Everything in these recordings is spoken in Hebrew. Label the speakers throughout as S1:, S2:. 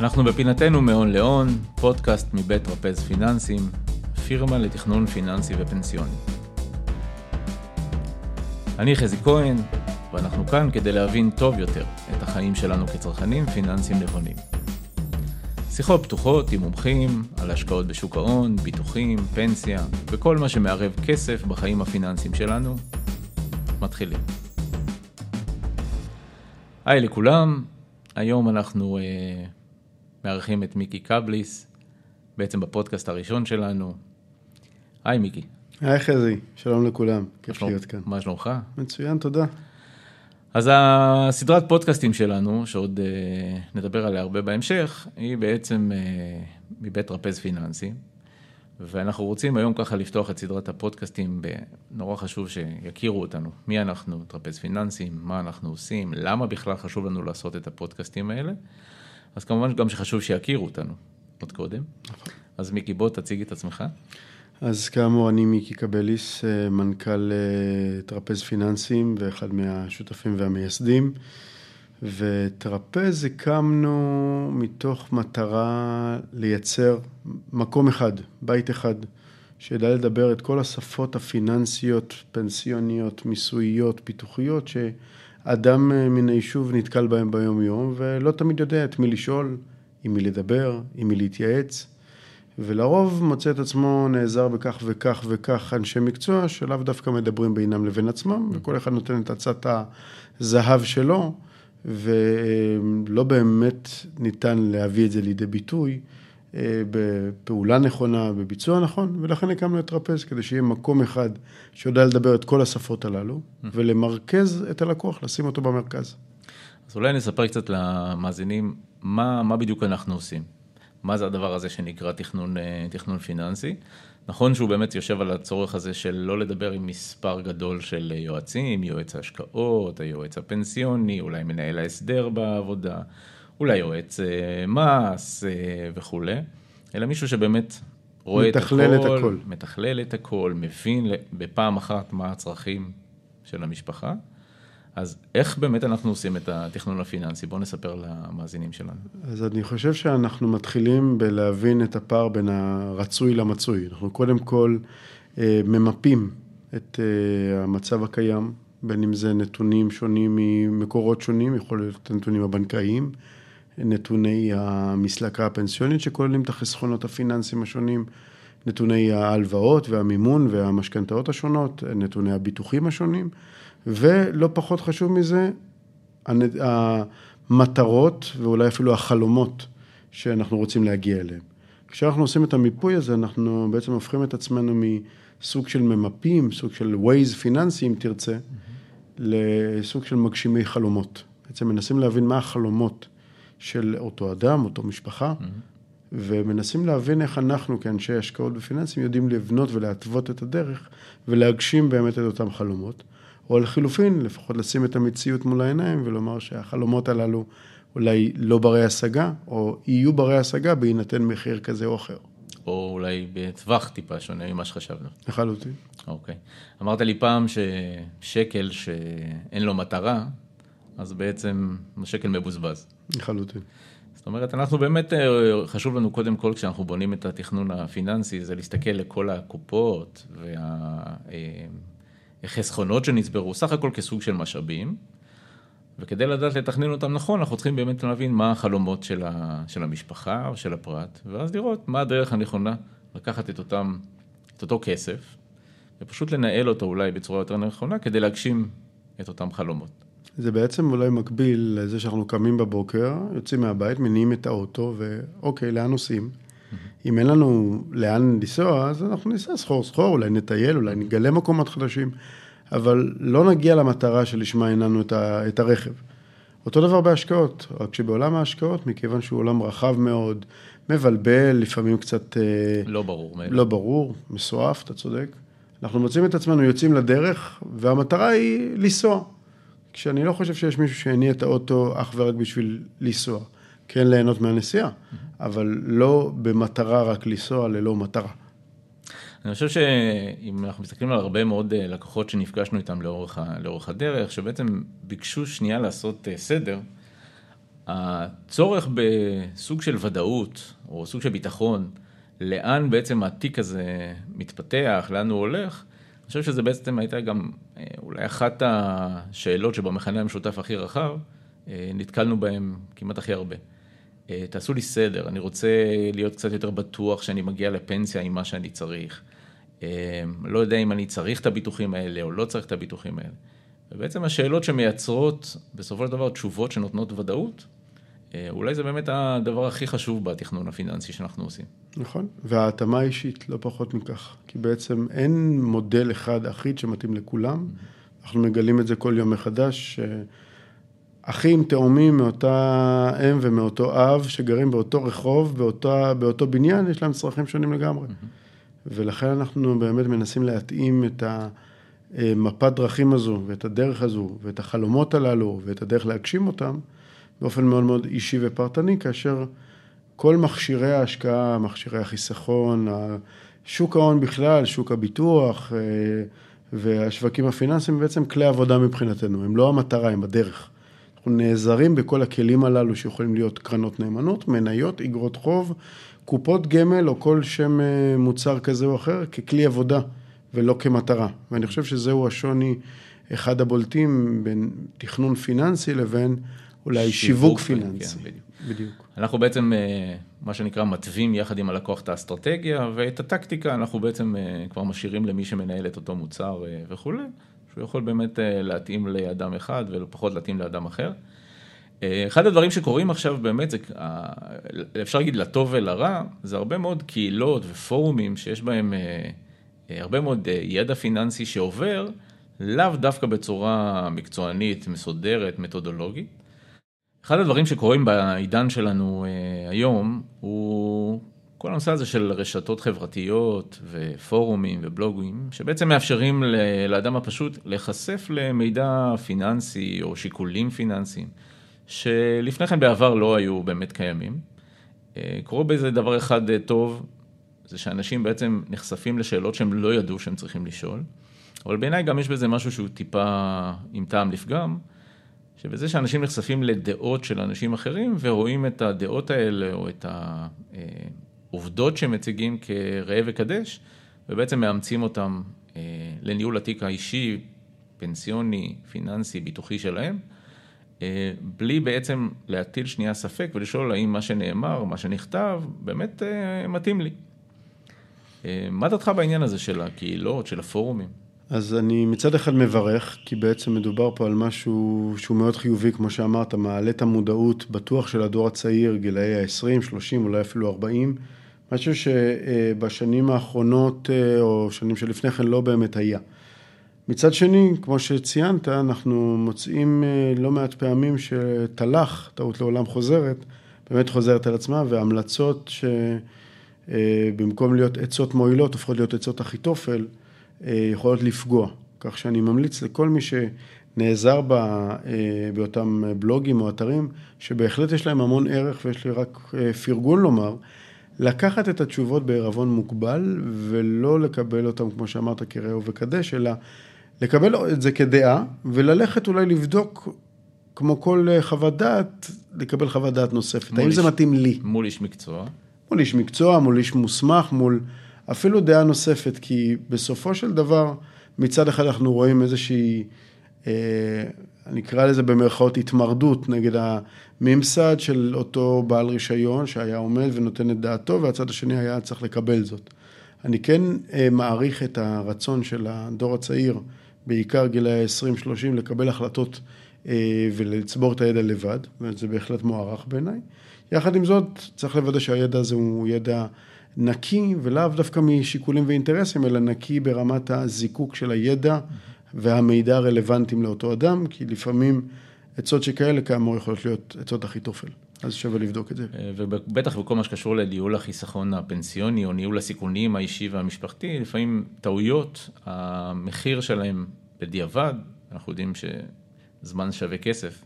S1: אנחנו בפינתנו מהון להון, פודקאסט מבית רפז פיננסים, פירמה לתכנון פיננסי ופנסיוני. אני חזי כהן, ואנחנו כאן כדי להבין טוב יותר את החיים שלנו כצרכנים פיננסיים נבונים. שיחות פתוחות עם מומחים על השקעות בשוק ההון, ביטוחים, פנסיה וכל מה שמערב כסף בחיים הפיננסיים שלנו. מתחילים. היי לכולם, היום אנחנו אה, מארחים את מיקי קבליס, בעצם בפודקאסט הראשון שלנו. היי מיקי.
S2: היי חזי, שלום לכולם, כיף להיות כאן.
S1: מה שלומך?
S2: מצוין, תודה.
S1: אז הסדרת פודקאסטים שלנו, שעוד אה, נדבר עליה הרבה בהמשך, היא בעצם אה, מבית רפז פיננסי. ואנחנו רוצים היום ככה לפתוח את סדרת הפודקאסטים, נורא חשוב שיכירו אותנו, מי אנחנו, טרפז פיננסים, מה אנחנו עושים, למה בכלל חשוב לנו לעשות את הפודקאסטים האלה. אז כמובן גם שחשוב שיכירו אותנו עוד קודם. נכון. אז מיקי, בוא תציג את עצמך.
S2: אז כאמור, אני מיקי קבליס, אה, מנכ"ל אה, טרפז פיננסים ואחד מהשותפים והמייסדים. וטרפז הקמנו מתוך מטרה לייצר מקום אחד, בית אחד, שידע לדבר את כל השפות הפיננסיות, פנסיוניות, מיסוייות, פיתוחיות, שאדם אה, מן היישוב נתקל בהם ביום-יום, ולא תמיד יודע את מי לשאול, עם מי לדבר, עם מי להתייעץ. ולרוב מוצא את עצמו נעזר בכך וכך וכך אנשי מקצוע שלאו דווקא מדברים בינם לבין עצמם, וכל אחד נותן את עצת הזהב שלו, ולא באמת ניתן להביא את זה לידי ביטוי בפעולה נכונה, בביצוע נכון, ולכן הקמנו את טרפז, כדי שיהיה מקום אחד שיודע לדבר את כל השפות הללו, ולמרכז את הלקוח, לשים אותו במרכז.
S1: אז אולי נספר קצת למאזינים, מה, מה בדיוק אנחנו עושים? מה זה הדבר הזה שנקרא תכנון, אה, תכנון פיננסי? נכון שהוא באמת יושב על הצורך הזה של לא לדבר עם מספר גדול של יועצים, יועץ ההשקעות, היועץ הפנסיוני, אולי מנהל ההסדר בעבודה, אולי יועץ אה, מס אה, וכולי, אלא מישהו שבאמת רואה את הכל, את הכל, מתכלל את הכל, מבין בפעם אחת מה הצרכים של המשפחה. אז איך באמת אנחנו עושים את התכנון הפיננסי? בואו נספר למאזינים שלנו.
S2: אז אני חושב שאנחנו מתחילים בלהבין את הפער בין הרצוי למצוי. אנחנו קודם כל אה, ממפים את אה, המצב הקיים, בין אם זה נתונים שונים ממקורות שונים, יכול להיות הנתונים הבנקאיים, נתוני המסלקה הפנסיונית שכוללים את החסכונות הפיננסיים השונים, נתוני ההלוואות והמימון והמשכנתאות השונות, נתוני הביטוחים השונים. ולא פחות חשוב מזה, המטרות ואולי אפילו החלומות שאנחנו רוצים להגיע אליהם. כשאנחנו עושים את המיפוי הזה, אנחנו בעצם הופכים את עצמנו מסוג של ממפים, סוג של ווייז פיננסי, אם תרצה, mm-hmm. לסוג של מגשימי חלומות. בעצם מנסים להבין מה החלומות של אותו אדם, אותו משפחה, mm-hmm. ומנסים להבין איך אנחנו כאנשי השקעות ופיננסים יודעים לבנות ולהתוות את הדרך ולהגשים באמת את אותם חלומות. או לחילופין, לפחות לשים את המציאות מול העיניים ולומר שהחלומות הללו אולי לא ברי השגה, או יהיו ברי השגה בהינתן מחיר כזה או אחר.
S1: או אולי בטווח טיפה שונה ממה שחשבנו.
S2: לחלוטין.
S1: אוקיי. אמרת לי פעם ששקל שאין לו מטרה, אז בעצם השקל מבוזבז.
S2: לחלוטין.
S1: זאת אומרת, אנחנו באמת, אה, חשוב לנו קודם כל, כשאנחנו בונים את התכנון הפיננסי, זה להסתכל לכל הקופות וה... אה, שנצברו, סך הכל כסוג של משאבים, וכדי לדעת לתכנן אותם נכון, אנחנו צריכים באמת להבין מה החלומות של, ה, של המשפחה או של הפרט, ואז לראות מה הדרך הנכונה לקחת את, אותם, את אותו כסף, ופשוט לנהל אותו אולי בצורה יותר נכונה, כדי להגשים את אותם חלומות.
S2: זה בעצם אולי מקביל לזה שאנחנו קמים בבוקר, יוצאים מהבית, מניעים את האוטו, ואוקיי, לאן נוסעים? Mm-hmm. אם אין לנו לאן לנסוע, אז אנחנו ניסע סחור סחור, אולי נטייל, אולי נגלה מקומות חדשים, אבל לא נגיע למטרה שלשמה הנענו את, את הרכב. אותו דבר בהשקעות, רק שבעולם ההשקעות, מכיוון שהוא עולם רחב מאוד, מבלבל, לפעמים קצת...
S1: אה, לא ברור.
S2: לא ברור, מסועף, אתה צודק. אנחנו מוצאים את עצמנו יוצאים לדרך, והמטרה היא לנסוע. כשאני לא חושב שיש מישהו שהניע את האוטו אך ורק בשביל לנסוע. כן ליהנות מהנסיעה, אבל לא במטרה רק לנסוע ללא מטרה.
S1: אני חושב שאם אנחנו מסתכלים על הרבה מאוד אה, לקוחות שנפגשנו איתם לאורך, לאורך הדרך, שבעצם ביקשו שנייה לעשות אה, סדר, הצורך בסוג של ודאות, או סוג של ביטחון, לאן בעצם התיק הזה מתפתח, לאן הוא הולך, אני חושב שזה בעצם הייתה גם אה, אולי אחת השאלות שבמכנה המשותף הכי רחב, אה, נתקלנו בהם כמעט הכי הרבה. אה, תעשו לי סדר, אני רוצה להיות קצת יותר בטוח שאני מגיע לפנסיה עם מה שאני צריך. לא יודע אם אני צריך את הביטוחים האלה או לא צריך את הביטוחים האלה. ובעצם השאלות שמייצרות בסופו של דבר תשובות שנותנות ודאות, אולי זה באמת הדבר הכי חשוב בתכנון הפיננסי שאנחנו עושים.
S2: נכון, וההתאמה האישית, לא פחות מכך. כי בעצם אין מודל אחד אחיד שמתאים לכולם. אנחנו מגלים את זה כל יום מחדש. אחים תאומים מאותה אם ומאותו אב, שגרים באותו רחוב, באותה, באותו בניין, יש להם צרכים שונים לגמרי. ולכן אנחנו באמת מנסים להתאים את המפת דרכים הזו, ואת הדרך הזו, ואת החלומות הללו, ואת הדרך להגשים אותם, באופן מאוד מאוד אישי ופרטני, כאשר כל מכשירי ההשקעה, מכשירי החיסכון, שוק ההון בכלל, שוק הביטוח אה, והשווקים הפיננסיים בעצם כלי עבודה מבחינתנו, הם לא המטרה, הם הדרך. אנחנו נעזרים בכל הכלים הללו שיכולים להיות קרנות נאמנות, מניות, אגרות חוב, קופות גמל או כל שם אה, מוצר כזה או אחר ככלי עבודה ולא כמטרה. ואני חושב שזהו השוני, אחד הבולטים בין תכנון פיננסי לבין אולי שיווק, פיננסי. כן, בדיוק.
S1: בדיוק. אנחנו בעצם, אה, מה שנקרא, מתווים יחד עם הלקוח את האסטרטגיה ואת הטקטיקה, אנחנו בעצם אה, כבר משאירים למי שמנהל את אותו מוצר אה, וכולי, שהוא יכול באמת להתאים לאדם אחד ופחות להתאים לאדם אחר. אחד הדברים שקורים עכשיו באמת, זה, אפשר להגיד לטוב ולרע, זה הרבה מאוד קהילות ופורומים שיש בהם הרבה מאוד ידע פיננסי שעובר, לאו דווקא בצורה מקצוענית, מסודרת, מתודולוגית. אחד הדברים שקורים בעידן שלנו אה, היום, הוא כל הנושא הזה של רשתות חברתיות ופורומים ובלוגים, שבעצם מאפשרים לאדם הפשוט להיחשף למידע פיננסי או שיקולים פיננסיים, שלפני כן בעבר לא היו באמת קיימים. אה, קורה בזה דבר אחד אה, טוב, זה שאנשים בעצם נחשפים לשאלות שהם לא ידעו שהם צריכים לשאול, אבל בעיניי גם יש בזה משהו שהוא טיפה עם טעם לפגם. שבזה שאנשים נחשפים לדעות של אנשים אחרים ורואים את הדעות האלה או את העובדות שהם מציגים כראה וקדש, ובעצם מאמצים אותם אה, לניהול התיק האישי, פנסיוני, פיננסי, ביטוחי שלהם, אה, בלי בעצם להטיל שנייה ספק ולשאול האם מה שנאמר, מה שנכתב, באמת אה, מתאים לי. מה דעתך בעניין הזה של הקהילות, של הפורומים?
S2: אז אני מצד אחד מברך, כי בעצם מדובר פה על משהו שהוא מאוד חיובי, כמו שאמרת, מעלה את המודעות בטוח של הדור הצעיר, גילאי ה-20, 30, אולי אפילו 40, משהו שבשנים האחרונות, אה, או שנים שלפני כן, לא באמת היה. מצד שני, כמו שציינת, אנחנו מוצאים אה, לא מעט פעמים שתל"ח, טעות לעולם חוזרת, באמת חוזרת על עצמה, והמלצות שבמקום אה, להיות עצות מועילות, הופכות להיות עצות אחיתופל. אה, יכולות לפגוע. כך שאני ממליץ לכל מי שנעזר בה, אה, באותם בלוגים או אתרים, שבהחלט יש להם המון ערך ויש לי רק אה, פרגון לומר, לקחת את התשובות בעירבון מוגבל ולא לקבל אותם, כמו שאמרת, כרעהו וקדש, אלא לקבל את זה כדעה וללכת אולי לבדוק, כמו כל חוות דעת, לקבל חוות דעת נוספת. האם איש, זה מתאים לי?
S1: מול איש מקצוע.
S2: מול איש מקצוע, מול איש מוסמך, מול... אפילו דעה נוספת, כי בסופו של דבר, מצד אחד אנחנו רואים איזושהי, אה, אני אקרא לזה במרכאות התמרדות נגד הממסד של אותו בעל רישיון שהיה עומד ונותן את דעתו, והצד השני היה צריך לקבל זאת. אני כן אה, מעריך את הרצון של הדור הצעיר, בעיקר גילאי 20-30, לקבל החלטות אה, ולצבור את הידע לבד, וזה בהחלט מוערך בעיניי. יחד עם זאת, צריך לוודא שהידע הזה הוא ידע נקי, ולאו דווקא משיקולים ואינטרסים, אלא נקי ברמת הזיקוק של הידע והמידע הרלוונטיים לאותו אדם, כי לפעמים עצות שכאלה כאמור יכולות להיות עצות אחיתופל. אז שווה לבדוק את זה.
S1: אה, ובטח בכל מה שקשור לניהול החיסכון הפנסיוני או ניהול הסיכונים האישי והמשפחתי, לפעמים טעויות, המחיר שלהם בדיעבד, אנחנו יודעים שזמן שווה כסף.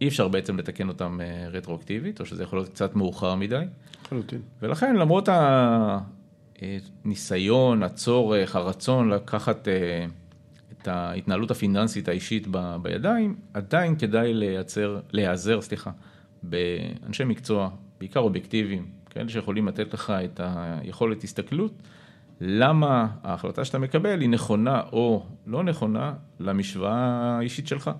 S1: אי אפשר בעצם לתקן אותם אה, רטרואקטיבית, או שזה יכול להיות קצת מאוחר מדי.
S2: לחלוטין.
S1: ולכן למרות הניסיון, הצורך, הרצון לקחת אה, את את ההתנהלות הפיננסית האישית ב, בידיים, עדיין כדאי לייצר, להיעזר, סליחה, באנשי מקצוע, בעיקר אובייקטיביים, כאלה שיכולים לתת לך את היכולת הסתכלות, למה ההחלטה שאתה מקבל היא נכונה או לא נכונה למשוואה האישית שלך.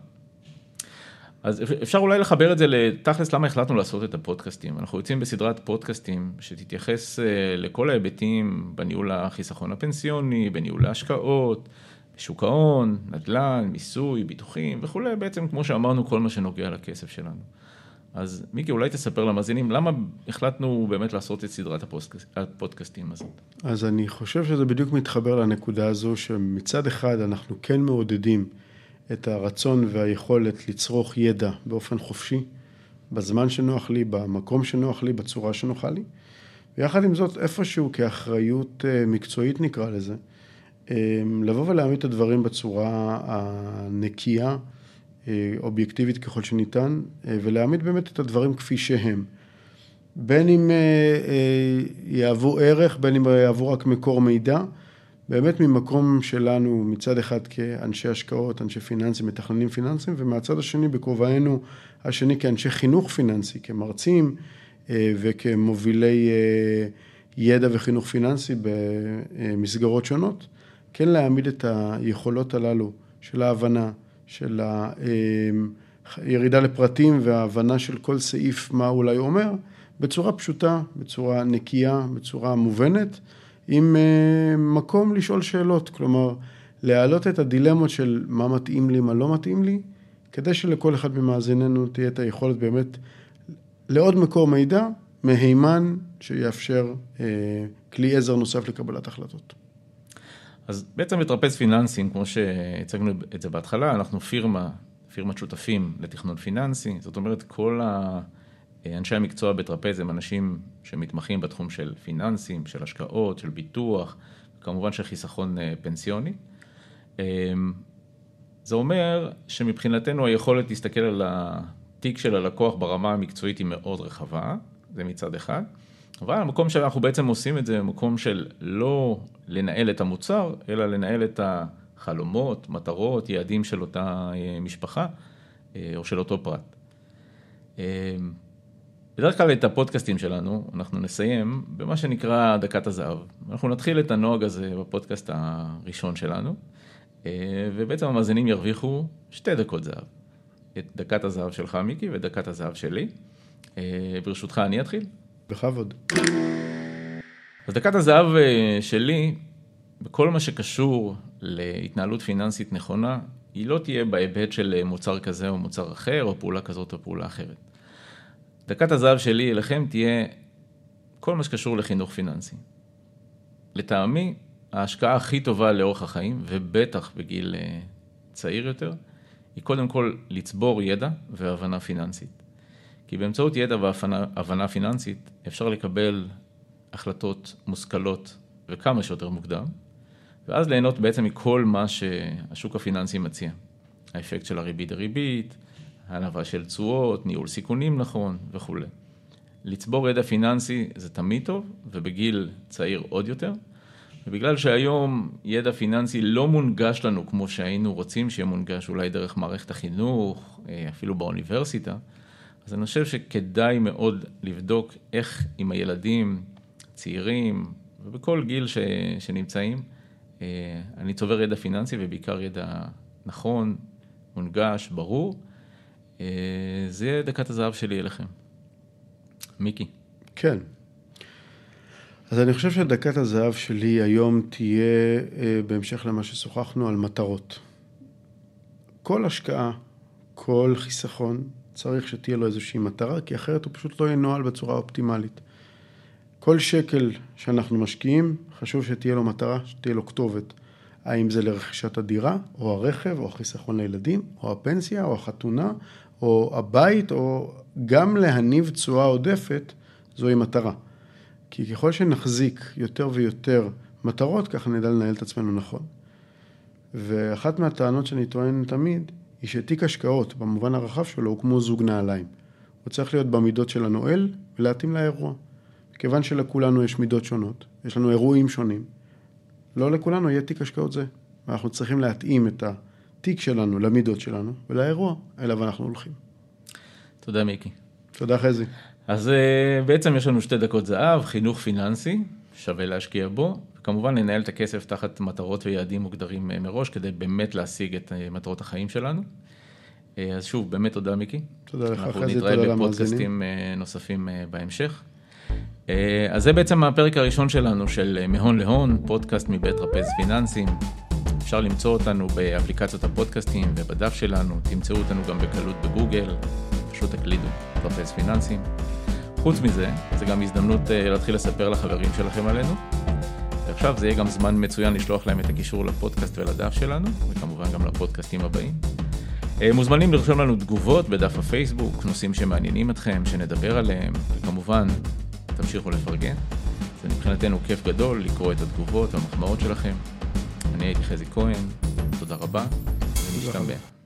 S1: אז אפשר אולי לחבר את זה לתכלס למה החלטנו לעשות את הפודקאסטים. אנחנו יוצאים בסדרת פודקאסטים שתתייחס אה, לכל ההיבטים בניהול החיסכון הפנסיוני, בניהול ההשקעות, בשוק ההון, נדל"ן, מיסוי, ביטוחים וכולי, בעצם כמו שאמרנו, כל מה שנוגע לכסף שלנו. אז מיקי, אולי תספר למאזינים, למה החלטנו באמת לעשות את סדרת הפודקאסטים הזאת?
S2: אז אני חושב שזה בדיוק מתחבר לנקודה הזו, שמצד אחד אנחנו כן מעודדים את הרצון והיכולת לצרוך ידע באופן חופשי, בזמן שנוח לי, במקום שנוח לי, בצורה שנוחה לי. ויחד עם זאת, איפשהו כאחריות אה, מקצועית נקרא לזה, אה, לבוא ולהעמיד את הדברים בצורה הנקייה, אה, אובייקטיבית ככל שניתן, ולהעמיד באמת את הדברים כפי שהם. בין אם יהוו ערך, בין אם יהוו רק מקור מידע, באמת ממקום שלנו מצד אחד כאנשי השקעות, אנשי פיננסים, מתכננים פיננסים, ומהצד השני בכובענו השני כאנשי חינוך פיננסי, כמרצים אה, וכמובילי אה, ידע וחינוך פיננסי במסגרות שונות, כן להעמיד את היכולות הללו של ההבנה, של הירידה לפרטים וההבנה של כל סעיף מה אולי אומר, בצורה פשוטה, בצורה נקייה, בצורה מובנת. עם uh, מקום לשאול שאלות, כלומר, להעלות את הדילמות של מה מתאים לי, מה לא מתאים לי, כדי שלכל אחד ממאזיננו תהיה את היכולת באמת לעוד מקור מידע מהימן שיאפשר uh, כלי עזר נוסף לקבלת החלטות.
S1: אז בעצם בטרפז פיננסים, כמו שהצגנו את זה בהתחלה, אנחנו פירמה, פירמת שותפים לתכנון פיננסי, זאת אומרת כל ה... אנשי המקצוע בטרפז הם אנשים שמתמחים בתחום של פיננסים, של השקעות, של ביטוח, כמובן של חיסכון אה, פנסיוני. אמ, זה אומר שמבחינתנו היכולת להסתכל על התיק של הלקוח ברמה המקצועית היא מאוד רחבה, זה מצד אחד. אבל המקום שאנחנו בעצם עושים את זה, מקום של לא לנהל את המוצר, אלא לנהל את החלומות, מטרות, יעדים של אותה אה, משפחה אה, או של אותו פרט. בדרך כלל את הפודקאסטים שלנו, אנחנו נסיים במה שנקרא דקת הזהב. אנחנו נתחיל את הנוהג הזה בפודקאסט הראשון שלנו, אה, ובעצם המאזינים ירוויחו שתי דקות זהב. את דקת הזהב שלך, מיקי, ודקת הזהב שלי. אה, ברשותך, אני אתחיל.
S2: בכבוד.
S1: אז דקת הזהב אה, שלי, בכל מה שקשור להתנהלות פיננסית נכונה, היא לא תהיה בהיבט של מוצר כזה או מוצר אחר, או פעולה כזאת או פעולה אחרת. דקת הזהב שלי אליכם תהיה כל מה שקשור לחינוך פיננסי. לטעמי, ההשקעה הכי טובה לאורך החיים, ובטח בגיל אה, צעיר יותר, היא קודם כל לצבור ידע והבנה פיננסית. כי באמצעות ידע והבנה פיננסית אפשר לקבל החלטות מושכלות וכמה שיותר מוקדם, ואז ליהנות בעצם מכל מה שהשוק הפיננסי מציע. האפקט של הריבית דריבית, הנבה של תשואות, ניהול סיכונים נכון וכולי. לצבור ידע פיננסי זה תמיד טוב, ובגיל צעיר עוד יותר. ובגלל שהיום ידע פיננסי לא מונגש לנו כמו שהיינו רוצים שיהיה מונגש אולי דרך מערכת החינוך, אה, אפילו באוניברסיטה, אז אני חושב שכדאי מאוד לבדוק איך עם הילדים, צעירים, ובכל גיל ש, שנמצאים, אה, אני צובר ידע פיננסי ובעיקר ידע נכון, מונגש, ברור, זה יהיה דקת הזהב שלי אליכם. מיקי.
S2: כן. אז אני חושב שדקת הזהב שלי היום תהיה, אה, בהמשך למה ששוחחנו, על מטרות. כל השקעה, כל חיסכון, צריך שתהיה לו איזושהי מטרה, כי אחרת הוא פשוט לא ינוהל בצורה אופטימלית. כל שקל שאנחנו משקיעים, חשוב שתהיה לו מטרה, שתהיה לו כתובת. האם זה לרכישת הדירה, או הרכב, או החיסכון לילדים, או הפנסיה, או החתונה, או הבית, או גם להניב תשואה עודפת, זוהי מטרה. כי ככל שנחזיק יותר ויותר מטרות, ככה נדע לנהל את עצמנו נכון. ואחת מהטענות שאני טוען תמיד, היא שתיק השקעות, במובן הרחב שלו, הוא כמו זוג נעליים. הוא צריך להיות במידות של הנואל ולהתאים לאירוע. כיוון שלכולנו יש מידות שונות, יש לנו אירועים שונים, לא לכולנו יהיה תיק השקעות זה. ואנחנו צריכים להתאים את התיק שלנו למידות שלנו ולאירוע אליו אנחנו הולכים.
S1: תודה, מיקי.
S2: תודה, חזי.
S1: אז אה, בעצם יש לנו שתי דקות זהב, חינוך פיננסי, שווה להשקיע בו, וכמובן לנהל את הכסף תחת מטרות ויעדים מוגדרים אה, מראש, כדי באמת להשיג את אה, מטרות החיים שלנו. אז שוב, באמת תודה, מיקי.
S2: תודה לך,
S1: חזי,
S2: תודה
S1: למאזינים. אנחנו נתראה בפודקאסטים נוספים בהמשך. אז זה בעצם הפרק הראשון שלנו של מהון להון, פודקאסט מבית רפז פיננסים. אפשר למצוא אותנו באפליקציות הפודקאסטים ובדף שלנו, תמצאו אותנו גם בקלות בגוגל, פשוט תקלידו, רפז פיננסים. חוץ מזה, זה גם הזדמנות uh, להתחיל לספר לחברים שלכם עלינו. ועכשיו זה יהיה גם זמן מצוין לשלוח להם את הקישור לפודקאסט ולדף שלנו, וכמובן גם לפודקאסטים הבאים. מוזמנים לרשום לנו תגובות בדף הפייסבוק, נושאים שמעניינים אתכם, שנדבר עליהם, וכמובן, תמשיכו לפרגן. זה מבחינתנו כיף גדול לקרוא את התגובות והמחמאות שלכם. אני הייתי חזי כהן, תודה רבה, ונשתמע.